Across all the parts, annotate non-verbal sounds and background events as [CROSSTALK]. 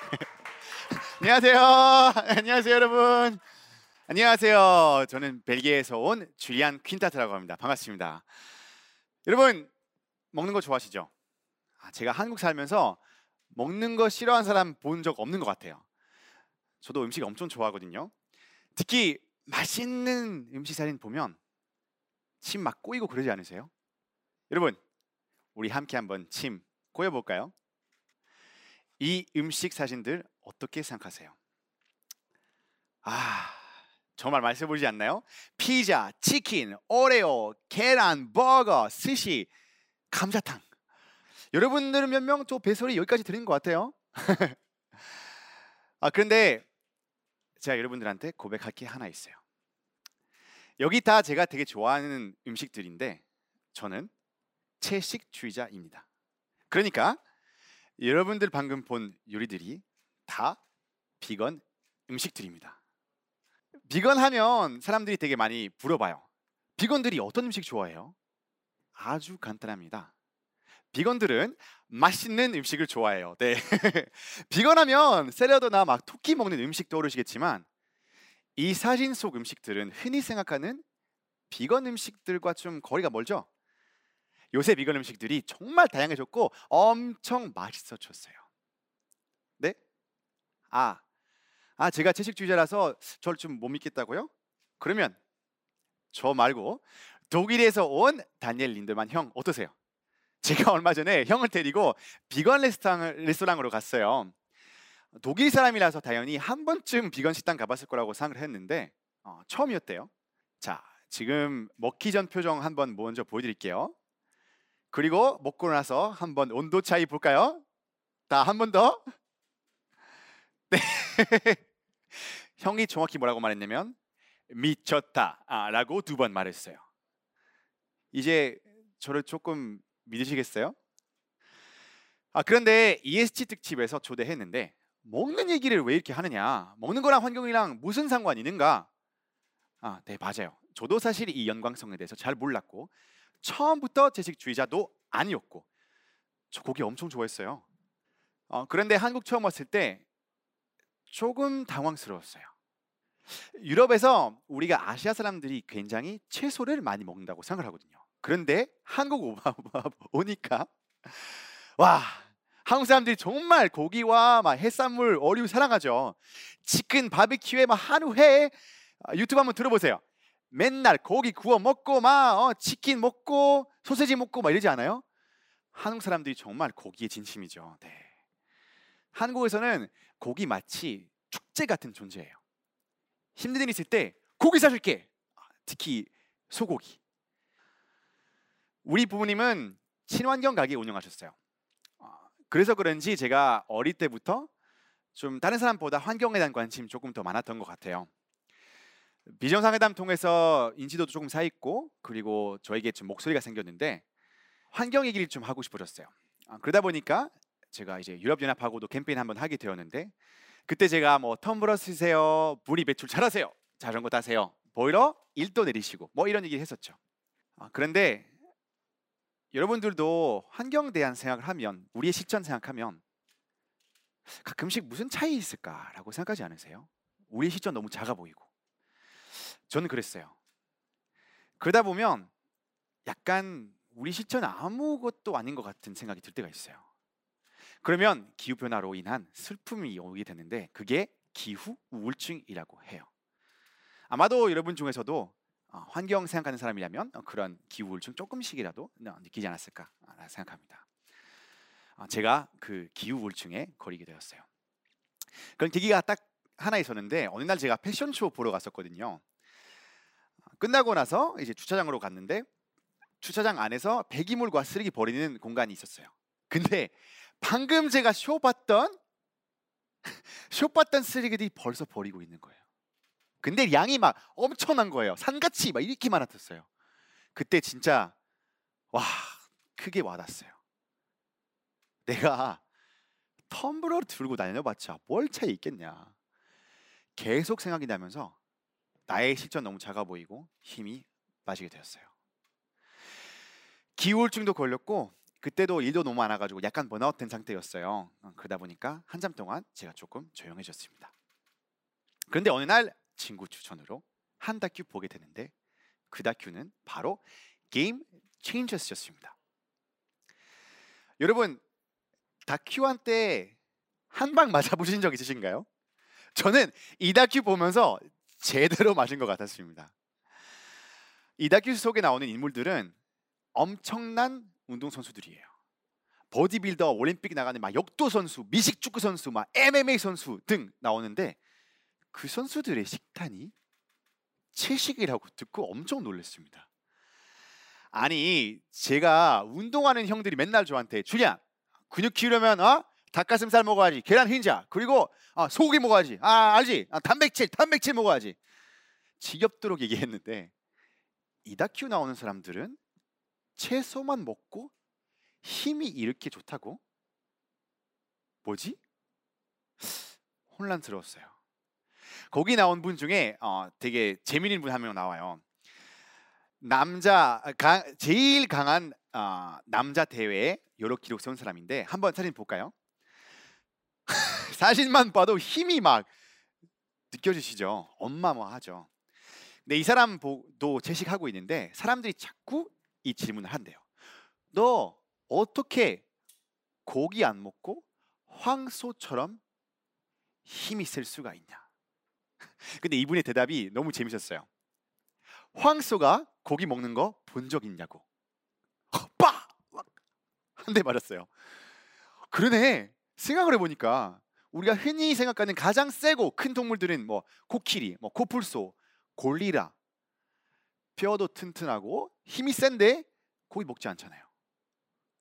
[LAUGHS] 안녕하세요. 안녕하세요, 여러분. 안녕하세요. 저는 벨기에에서 온 줄리안 퀸타트라고 합니다. 반갑습니다. 여러분 먹는 거 좋아하시죠? 아, 제가 한국 살면서 먹는 거 싫어하는 사람 본 적 없는 것 같아요. 저도 음식 엄청 좋아하거든요. 특히 맛있는 음식 사진 보면 침 막 꼬이고 그러지 않으세요? 여러분, 우리 함께 한번 침 꼬여볼까요? 이 음식 사진들 어떻게 생각하세요? 아, 정말 맛있어 보이지 않나요? 피자, 치킨, 오레오, 계란, 버거, 스시, 감자탕. 여러분들은 몇 명 저 배설이 여기까지 들은 것 같아요. [LAUGHS] 아 그런데 제가 여러분들한테 고백할 게 하나 있어요. 여기 다 제가 되게 좋아하는 음식들인데 저는 채식주의자입니다. 그러니까 여러분들 방금 본 요리들이 다 비건 음식들입니다. 비건 하면 사람들이 되게 많이 물어봐요. 비건들이 어떤 음식 좋아해요? 아주 간단합니다. 비건들은 맛있는 음식을 좋아해요. 네. [LAUGHS] 비건하면 샐러드나 막 토끼 먹는 음식 떠오르시겠지만 이 사진 속 음식들은 흔히 생각하는 비건 음식들과 좀 거리가 멀죠? 요새 비건 음식들이 정말 다양해졌고 엄청 맛있어졌어요. 네? 아, 아 제가 채식주의자라서 저를 좀 못 믿겠다고요? 그러면 저 말고 독일에서 온 다니엘 린드만 형 어떠세요? 제가 [LAUGHS] 얼마 전에 형을 데리고 비건 레스토랑, 레스토랑으로 갔어요. 독일 사람이라서 당연히 한 번쯤 비건 식당 가봤을 거라고 생각을 했는데 어, 처음이었대요. 자, 지금 먹기 전 표정 한번 먼저 보여드릴게요. 그리고 먹고 나서 한번 온도 차이 볼까요? 다 한 번 더. 네. [LAUGHS] 형이 정확히 뭐라고 말했냐면 미쳤다라고 두 번 말했어요. 이제 저를 조금 믿으시겠어요? 아 그런데 ESG 특집에서 초대했는데 먹는 얘기를 왜 이렇게 하느냐? 먹는 거랑 환경이랑 무슨 상관이 있는가? 아, 네 맞아요. 저도 사실 이 연관성에 대해서 잘 몰랐고 처음부터 채식주의자도 아니었고 저 고기 엄청 좋아했어요. 어, 그런데 한국 처음 왔을 때 조금 당황스러웠어요. 유럽에서 우리가 아시아 사람들이 굉장히 채소를 많이 먹는다고 생각을 하거든요. 그런데 한국 오니까 와 한국 사람들이 정말 고기와 막 해산물, 어류 사랑하죠. 치킨 바비큐에 막 한우회 아, 유튜브 한번 들어보세요. 맨날 고기 구워 먹고 막 어, 치킨 먹고 소세지 먹고 막 이러지 않아요? 한국 사람들이 정말 고기에 진심이죠. 네. 한국에서는 고기 마치 축제 같은 존재예요. 힘든 일 있을 때 고기 사줄게. 아, 특히 소고기. 우리 부모님은 친환경 가게 운영하셨어요. 아, 그래서 그런지 제가 어릴 때부터 좀 다른 사람보다 환경에 대한 관심 조금 더 많았던 것 같아요. 비정상회담 통해서 인지도도 조금 쌓였고 그리고 저에게 좀 목소리가 생겼는데 환경 얘기를 좀 하고 싶어졌어요. 아, 그러다 보니까 제가 이제 유럽연합하고도 캠페인 한번 하게 되었는데 그때 제가 뭐 텀블러 쓰세요, 물이 배출 잘하세요, 자전거 타세요, 보일러 1도 내리시고 뭐 이런 얘기를 했었죠. 아, 그런데 여러분들도 환경에 대한 생각을 하면 우리의 실천 생각하면 가끔씩 무슨 차이 있을까라고 생각하지 않으세요? 우리의 실천 너무 작아 보이고 저는 그랬어요. 그러다 보면 약간 우리 실천 아무것도 아닌 것 같은 생각이 들 때가 있어요. 그러면 기후 변화로 인한 슬픔이 오게 되는데 그게 기후 우울증이라고 해요. 아마도 여러분 중에서도 어, 환경 생각하는 사람이라면 어, 그런 기후 우울증 조금씩이라도 느끼지 않았을까 생각합니다. 어, 제가 그 기후 우울증에 걸리게 되었어요. 그런 계기가 딱 하나 있었는데 어느 날 제가 패션쇼 보러 갔었거든요. 끝나고 나서 이제 주차장으로 갔는데 주차장 안에서 배기물과 쓰레기 버리는 공간이 있었어요. 근데 방금 제가 쇼 봤던 [LAUGHS] 쇼 봤던 쓰레기들이 벌써 버리고 있는 거예요. 근데 양이 막 엄청난 거예요. 산같이 막 이렇게 많았었어요. 그때 진짜 와 크게 와닿았어요. 내가 텀블러를 들고 다녀봤자 뭘 차이 있겠냐. 계속 생각이 나면서 나의 실전 너무 작아 보이고 힘이 빠지게 되었어요. 기울증도 걸렸고 그때도 일도 너무 많아가지고 약간 번아웃 된 상태였어요. 어, 그러다 보니까 한참 동안 제가 조금 조용해졌습니다. 그런데 어느 날 친구 추천으로 한 다큐 보게 되는데 그 다큐는 바로 게임 체인저스였습니다. 여러분 다큐한테 한방 맞아보신 적 있으신가요? 저는 이 다큐 보면서 제대로 맞은 것 같았습니다. 이 다큐 속에 나오는 인물들은 엄청난 운동 선수들이에요. 보디빌더, 올림픽 나가는 막 역도 선수, 미식 축구 선수, 막 MMA 선수 등 나오는데 그 선수들의 식단이 채식이라고 듣고 엄청 놀랐습니다. 아니 제가 운동하는 형들이 맨날 저한테 주냐 근육 키우려면 어 닭가슴살 먹어야지. 계란 흰자. 그리고 아, 소고기 먹어야지. 아 알지? 아, 단백질 단백질 먹어야지. 지겹도록 얘기했는데 이 다큐 나오는 사람들은 채소만 먹고 힘이 이렇게 좋다고? 뭐지? 혼란스러웠어요. 거기 나온 분 중에 어, 되게 재미있는 분 한 명 나와요. 남자 강, 제일 강한 어, 남자 대회에 여러 기록 세운 사람인데 한번 사진 볼까요? [LAUGHS] 사진만 봐도 힘이 막 느껴지시죠? 어마어마하죠. 근데 이 사람도 채식하고 있는데 사람들이 자꾸 이 질문을 한대요. 너 어떻게 고기 안 먹고 황소처럼 힘이 셀 수가 있냐? [LAUGHS] 근데 이분의 대답이 너무 재밌었어요. 황소가 고기 먹는 거 본 적 있냐고. 빠! 한대 맞았어요. 그러네. 생각을 해보니까 우리가 흔히 생각하는 가장 세고 큰 동물들은 뭐 코끼리, 뭐 코뿔소, 골리라, 뼈도 튼튼하고 힘이 센데 고기 먹지 않잖아요.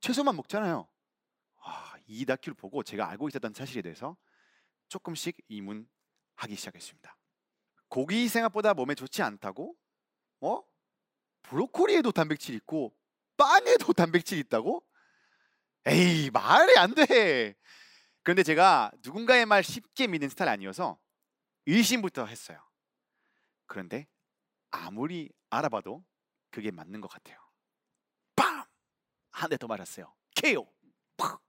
채소만 먹잖아요. 아, 이 다큐를 보고 제가 알고 있었던 사실에 대해서 조금씩 이문하기 시작했습니다. 고기 생각보다 몸에 좋지 않다고? 어? 브로콜리에도 단백질 있고 빵에도 [LAUGHS] 단백질 있다고? 에이 말이 안 돼. 그런데 제가 누군가의 말 쉽게 믿는 스타일 아니어서 의심부터 했어요. 그런데 아무리 알아봐도 그게 맞는 것 같아요. 빰! 한 대 더 맞았어요. KO. 팍!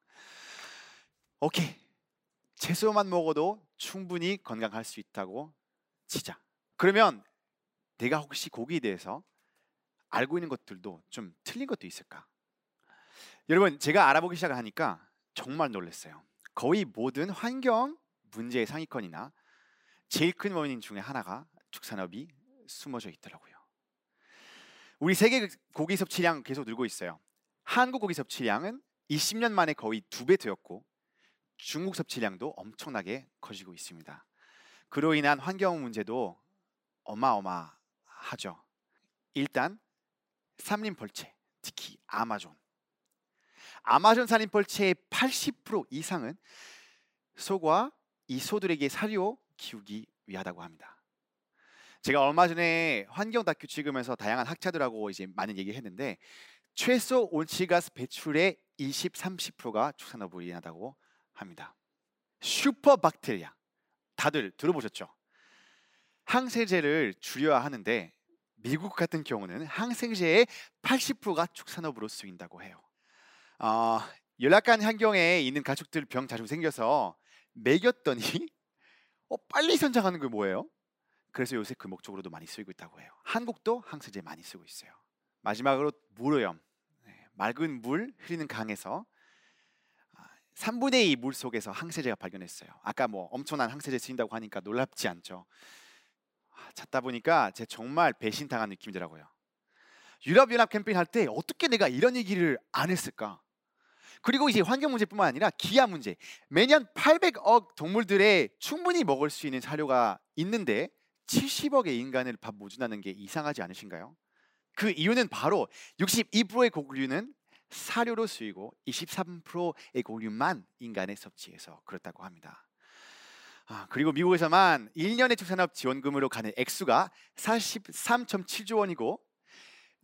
오케이. 채소만 먹어도 충분히 건강할 수 있다고 치자. 그러면 내가 혹시 고기에 대해서 알고 있는 것들도 좀 틀린 것도 있을까? 여러분 제가 알아보기 시작하니까 정말 놀랐어요. 거의 모든 환경 문제의 상위권이나 제일 큰 원인 중에 하나가 축산업이 숨어져 있더라고요. 우리 세계 고기 섭취량 계속 늘고 있어요. 한국 고기 섭취량은 20년 만에 거의 두 배 되었고 중국 섭취량도 엄청나게 커지고 있습니다. 그로 인한 환경 문제도 어마어마하죠. 일단 삼림 벌채, 특히 아마존. 아마존 산림 벌채의 80% 이상은 소가 이 소들에게 사료 키우기 위하다고 합니다. 제가 얼마 전에 환경 다큐 찍으면서 다양한 학자들하고 이제 많은 얘기했는데 최소 온실가스 배출의 20, 30%가 축산업으로 인하다고 합니다. 슈퍼박테리아 다들 들어보셨죠? 항생제를 줄여야 하는데 미국 같은 경우는 항생제의 80%가 축산업으로 쓰인다고 해요. 어, 열악한 환경에 있는 가축들 병 자주 생겨서 먹였더니 [LAUGHS] 어, 빨리 선장하는 게 뭐예요? 그래서 요새 그 목적으로도 많이 쓰이고 있다고 해요. 한국도 항생제 많이 쓰고 있어요. 마지막으로 물오염. 네, 맑은 물 흐르는 강에서 3분의 아, 2물 속에서 항생제가 발견했어요. 아까 뭐 엄청난 항생제 쓰인다고 하니까 놀랍지 않죠. 아, 찾다 보니까 제 정말 배신당한 느낌이더라고요. 유럽 연합 캠페인 할 때 어떻게 내가 이런 얘기를 안 했을까? 그리고 이제 환경 문제뿐만 아니라 기아 문제. 매년 800억 동물들의 충분히 먹을 수 있는 사료가 있는데 70억의 인간을 밥 모준다는 게 이상하지 않으신가요? 그 이유는 바로 62%의 고구류는 사료로 쓰이고 23%의 고구류만 인간의 섭취해서 그렇다고 합니다. 아, 그리고 미국에서만 1년의 축산업 지원금으로 가는 액수가 43.7조 원이고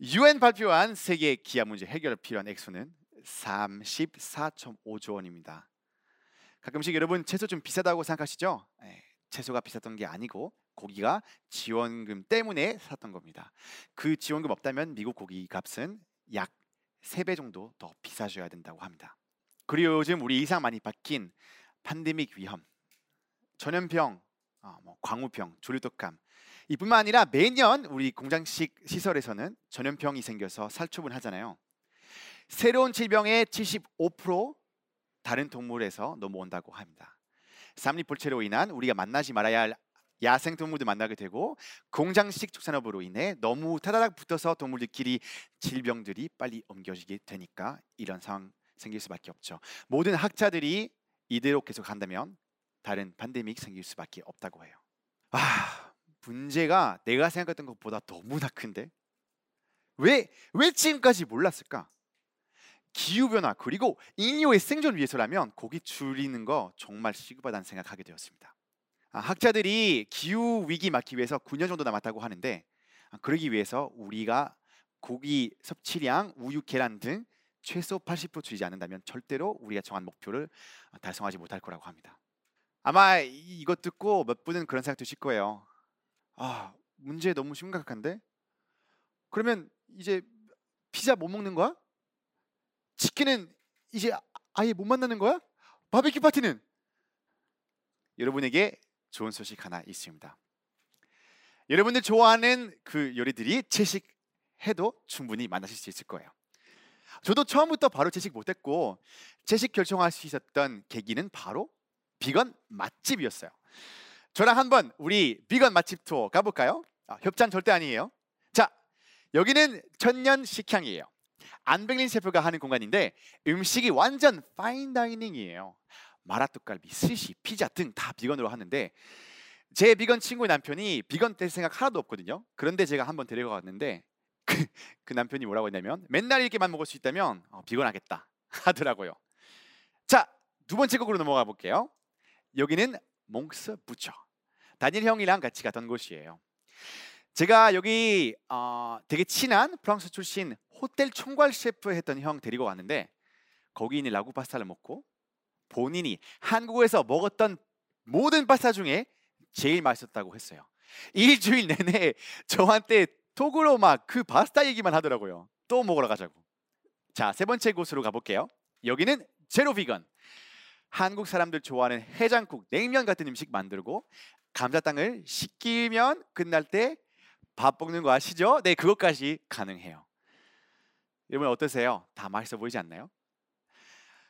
UN 발표한 세계 기아 문제 해결 필요한 액수는 34.5조 원입니다. 가끔씩 여러분 채소 좀 비싸다고 생각하시죠? 네, 채소가 비쌌던 게 아니고 고기가 지원금 때문에 샀던 겁니다. 그 지원금 없다면 미국 고기 값은 약세배 정도 더 비싸져야 된다고 합니다. 그리고 요즘 우리 이상 많이 바뀐 팬데믹 위험, 전염병, 어, 뭐 광우병, 조류독감 이뿐만 아니라 매년 우리 공장식 시설에서는 전염병이 생겨서 살처분 하잖아요. 새로운 질병의 75% 다른 동물에서 넘어온다고 합니다. 삼립볼체로 인한 우리가 만나지 말아야 할 야생 동물도 만나게 되고 공장식 축산업으로 인해 너무 타다닥 붙어서 동물들끼리 질병들이 빨리 옮겨지게 되니까 이런 상황 생길 수밖에 없죠. 모든 학자들이 이대로 계속 간다면 다른 팬데믹 생길 수밖에 없다고 해요. 아, 문제가 내가 생각했던 것보다 너무나 큰데 왜 왜 지금까지 몰랐을까? 기후 변화 그리고 인류의 생존 위해서라면 고기 줄이는 거 정말 시급하다는 생각하게 되었습니다. 아, 학자들이 기후 위기 막기 위해서 9년 정도 남았다고 하는데 아, 그러기 위해서 우리가 고기 섭취량, 우유, 계란 등 최소 80% 줄이지 않는다면 절대로 우리가 정한 목표를 달성하지 못할 거라고 합니다. 아마 이것 듣고 몇 분은 그런 생각 드실 거예요. 아, 문제 너무 심각한데? 그러면 이제 피자 못 먹는 거야? 치킨은 이제 아예 못 만나는 거야? 바베큐 파티는? 여러분에게 좋은 소식 하나 있습니다. 여러분들 좋아하는 그 요리들이 채식해도 충분히 만나실 수 있을 거예요. 저도 처음부터 바로 채식 못했고 채식 결정할 수 있었던 계기는 바로 비건 맛집이었어요. 저랑 한번 우리 비건 맛집 투어 가볼까요? 아, 협찬 절대 아니에요. 자, 여기는 천년식향이에요. 안백린 셰프가 하는 공간인데 음식이 완전 fine dining이에요. 마라떡갈비, 스시, 피자 등 다 비건으로 하는데 제 비건 친구의 남편이 비건 될 생각 하나도 없거든요. 그런데 제가 한번 데리고 갔는데 그, 그 남편이 뭐라고 했냐면 맨날 이렇게만 먹을 수 있다면 어, 비건하겠다 [LAUGHS] 하더라고요. 자, 두 번째 곡으로 넘어가 볼게요. 여기는 몽스 부처. 다니엘 형이랑 같이 갔던 곳이에요. 제가 여기 어, 되게 친한 프랑스 출신 호텔 총괄 셰프 했던 형 데리고 왔는데 거기 있는 라구 파스타를 먹고 본인이 한국에서 먹었던 모든 파스타 중에 제일 맛있었다고 했어요. 일주일 내내 저한테 톡으로 막 그 파스타 얘기만 하더라고요. 또 먹으러 가자고. 자, 세 번째 곳으로 가볼게요. 여기는 제로 비건. 한국 사람들 좋아하는 해장국, 냉면 같은 음식 만들고 감자탕을 식기면 끝날 때 밥 먹는 거 아시죠? 네, 그것까지 가능해요. 여러분 어떠세요? 다 맛있어 보이지 않나요?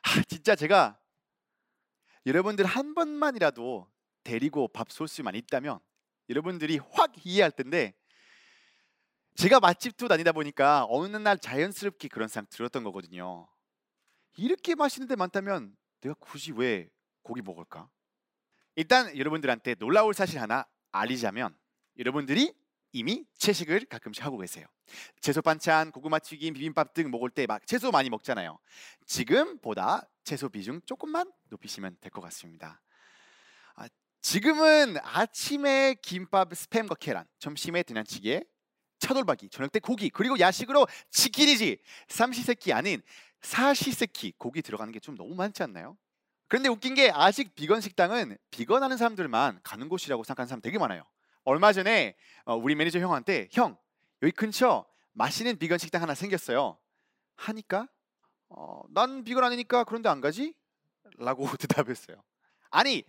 하, 진짜 제가 여러분들 한 번만이라도 데리고 밥 쏠 수만 있다면 여러분들이 확 이해할 텐데 제가 맛집도 다니다 보니까 어느 날 자연스럽게 그런 생각 들었던 거거든요. 이렇게 맛있는 데 많다면 내가 굳이 왜 고기 먹을까? 일단 여러분들한테 놀라울 사실 하나 알리자면 여러분들이 이미 채식을 가끔씩 하고 계세요. 채소 반찬, 고구마 튀김, 비빔밥 등 먹을 때 막 채소 많이 먹잖아요. 지금보다 채소 비중 조금만 높이시면 될 것 같습니다. 아, 지금은 아침에 김밥, 스팸과 계란, 점심에 된장찌개, 차돌박이, 저녁 때 고기, 그리고 야식으로 치킨이지 삼시세끼 아닌 사시세끼 고기 들어가는 게 좀 너무 많지 않나요? 그런데 웃긴 게 아직 비건 식당은 비건 하는 사람들만 가는 곳이라고 생각하는 사람 되게 많아요. 얼마 전에 어, 우리 매니저 형한테 형 여기 근처 맛있는 비건 식당 하나 생겼어요. 하니까 어, 난 비건 아니니까 그런데 안 가지? 라고 [LAUGHS] 대답했어요. 아니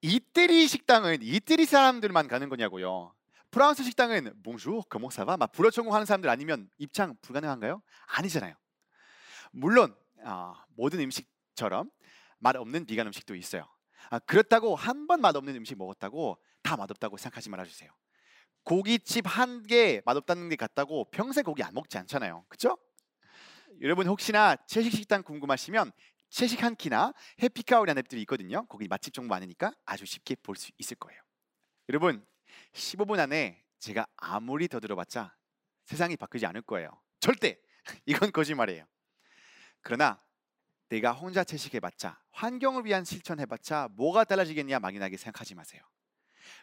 이태리 식당은 이태리 사람들만 가는 거냐고요. 프랑스 식당은 봉주, 거몽사바 막 불어 전공하는 사람들 아니면 입장 불가능한가요? 아니잖아요. 물론 어, 모든 음식처럼 맛 없는 비건 음식도 있어요. 아, 그렇다고 한 번 맛 없는 음식 먹었다고 다 맛없다고 생각하지 말아주세요. 고깃집 한 개 맛없다는 게 같다고 평생 고기 안 먹지 않잖아요. 그렇죠? 여러분 혹시나 채식 식당 궁금하시면 채식 한 끼나 해피카우라는 앱들이 있거든요. 거기 맛집 정보 많으니까 아주 쉽게 볼 수 있을 거예요. 여러분 15분 안에 제가 아무리 더 들어봤자 세상이 바뀌지 않을 거예요. 절대 [LAUGHS] 이건 거짓말이에요. 그러나 내가 혼자 채식해봤자 환경을 위한 실천해봤자 뭐가 달라지겠냐 막연하게 생각하지 마세요.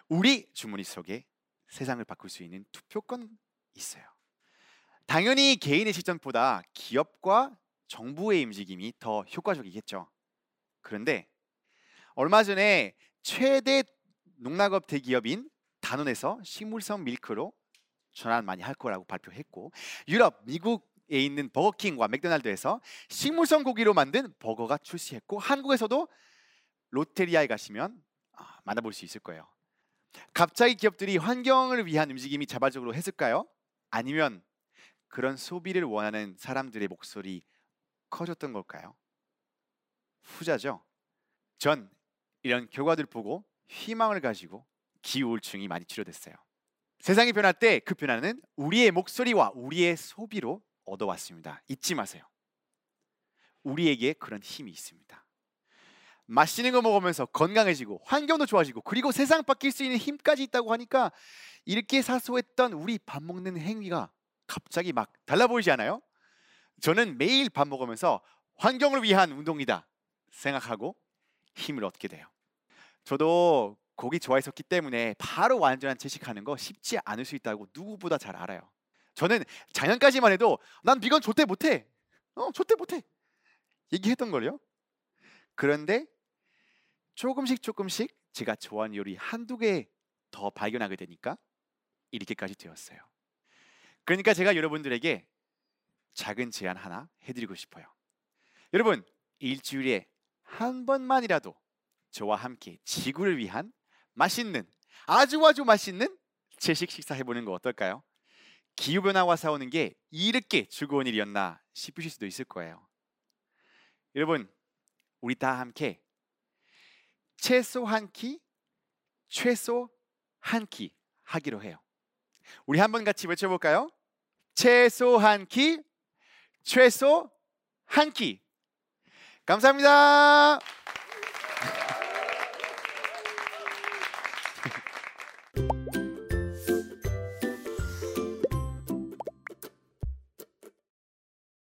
우리 주머니 속에 세상을 바꿀 수 있는 투표권 있어요. 당연히 개인의 실천보다 기업과 정부의 움직임이 더 효과적이겠죠. 그런데 얼마 전에 최대 농락업 대기업인 단원에서 식물성 밀크로 전환 많이 할 거라고 발표했고 유럽, 미국 있는 버거킹과 맥도날드에서 식물성 고기로 만든 버거가 출시했고 한국에서도 롯데리아에 가시면 아, 만나볼 수 있을 거예요. 갑자기 기업들이 환경을 위한 움직임이 자발적으로 했을까요? 아니면 그런 소비를 원하는 사람들의 목소리 커졌던 걸까요? 후자죠. 전 이런 결과들 보고 희망을 가지고 기후 우울증이 많이 치료됐어요. 세상이 변할 때 그 변화는 우리의 목소리와 우리의 소비로 얻어왔습니다. 잊지 마세요. 우리에게 그런 힘이 있습니다. 맛있는 거 먹으면서 건강해지고 환경도 좋아지고 그리고 세상 바뀔 수 있는 힘까지 있다고 하니까 이렇게 사소했던 우리 밥 먹는 행위가 갑자기 막 달라 보이지 않아요? 저는 매일 밥 먹으면서 환경을 위한 운동이다 생각하고 힘을 얻게 돼요. 저도 고기 좋아했었기 때문에 바로 완전한 채식하는 거 쉽지 않을 수 있다고 누구보다 잘 알아요. 저는 작년까지만 해도 난 비건 좋대 못해. 어, 좋대 못해. 얘기했던 걸요. 그런데 조금씩 조금씩 제가 좋아하는 요리 한두 개 더 발견하게 되니까 이렇게까지 되었어요. 그러니까 제가 여러분들에게 작은 제안 하나 해드리고 싶어요. 여러분 일주일에 한 번만이라도 저와 함께 지구를 위한 맛있는 아주 아주 맛있는 채식 식사 해보는 거 어떨까요? 기후 변화와 싸우는 게 이렇게 즐거운 일이었나 싶으실 수도 있을 거예요. 여러분 우리 다 함께 최소 한 끼, 최소 한 끼 하기로 해요. 우리 한번 같이 외쳐볼까요? 최소 한 끼, 최소 한 끼. 감사합니다.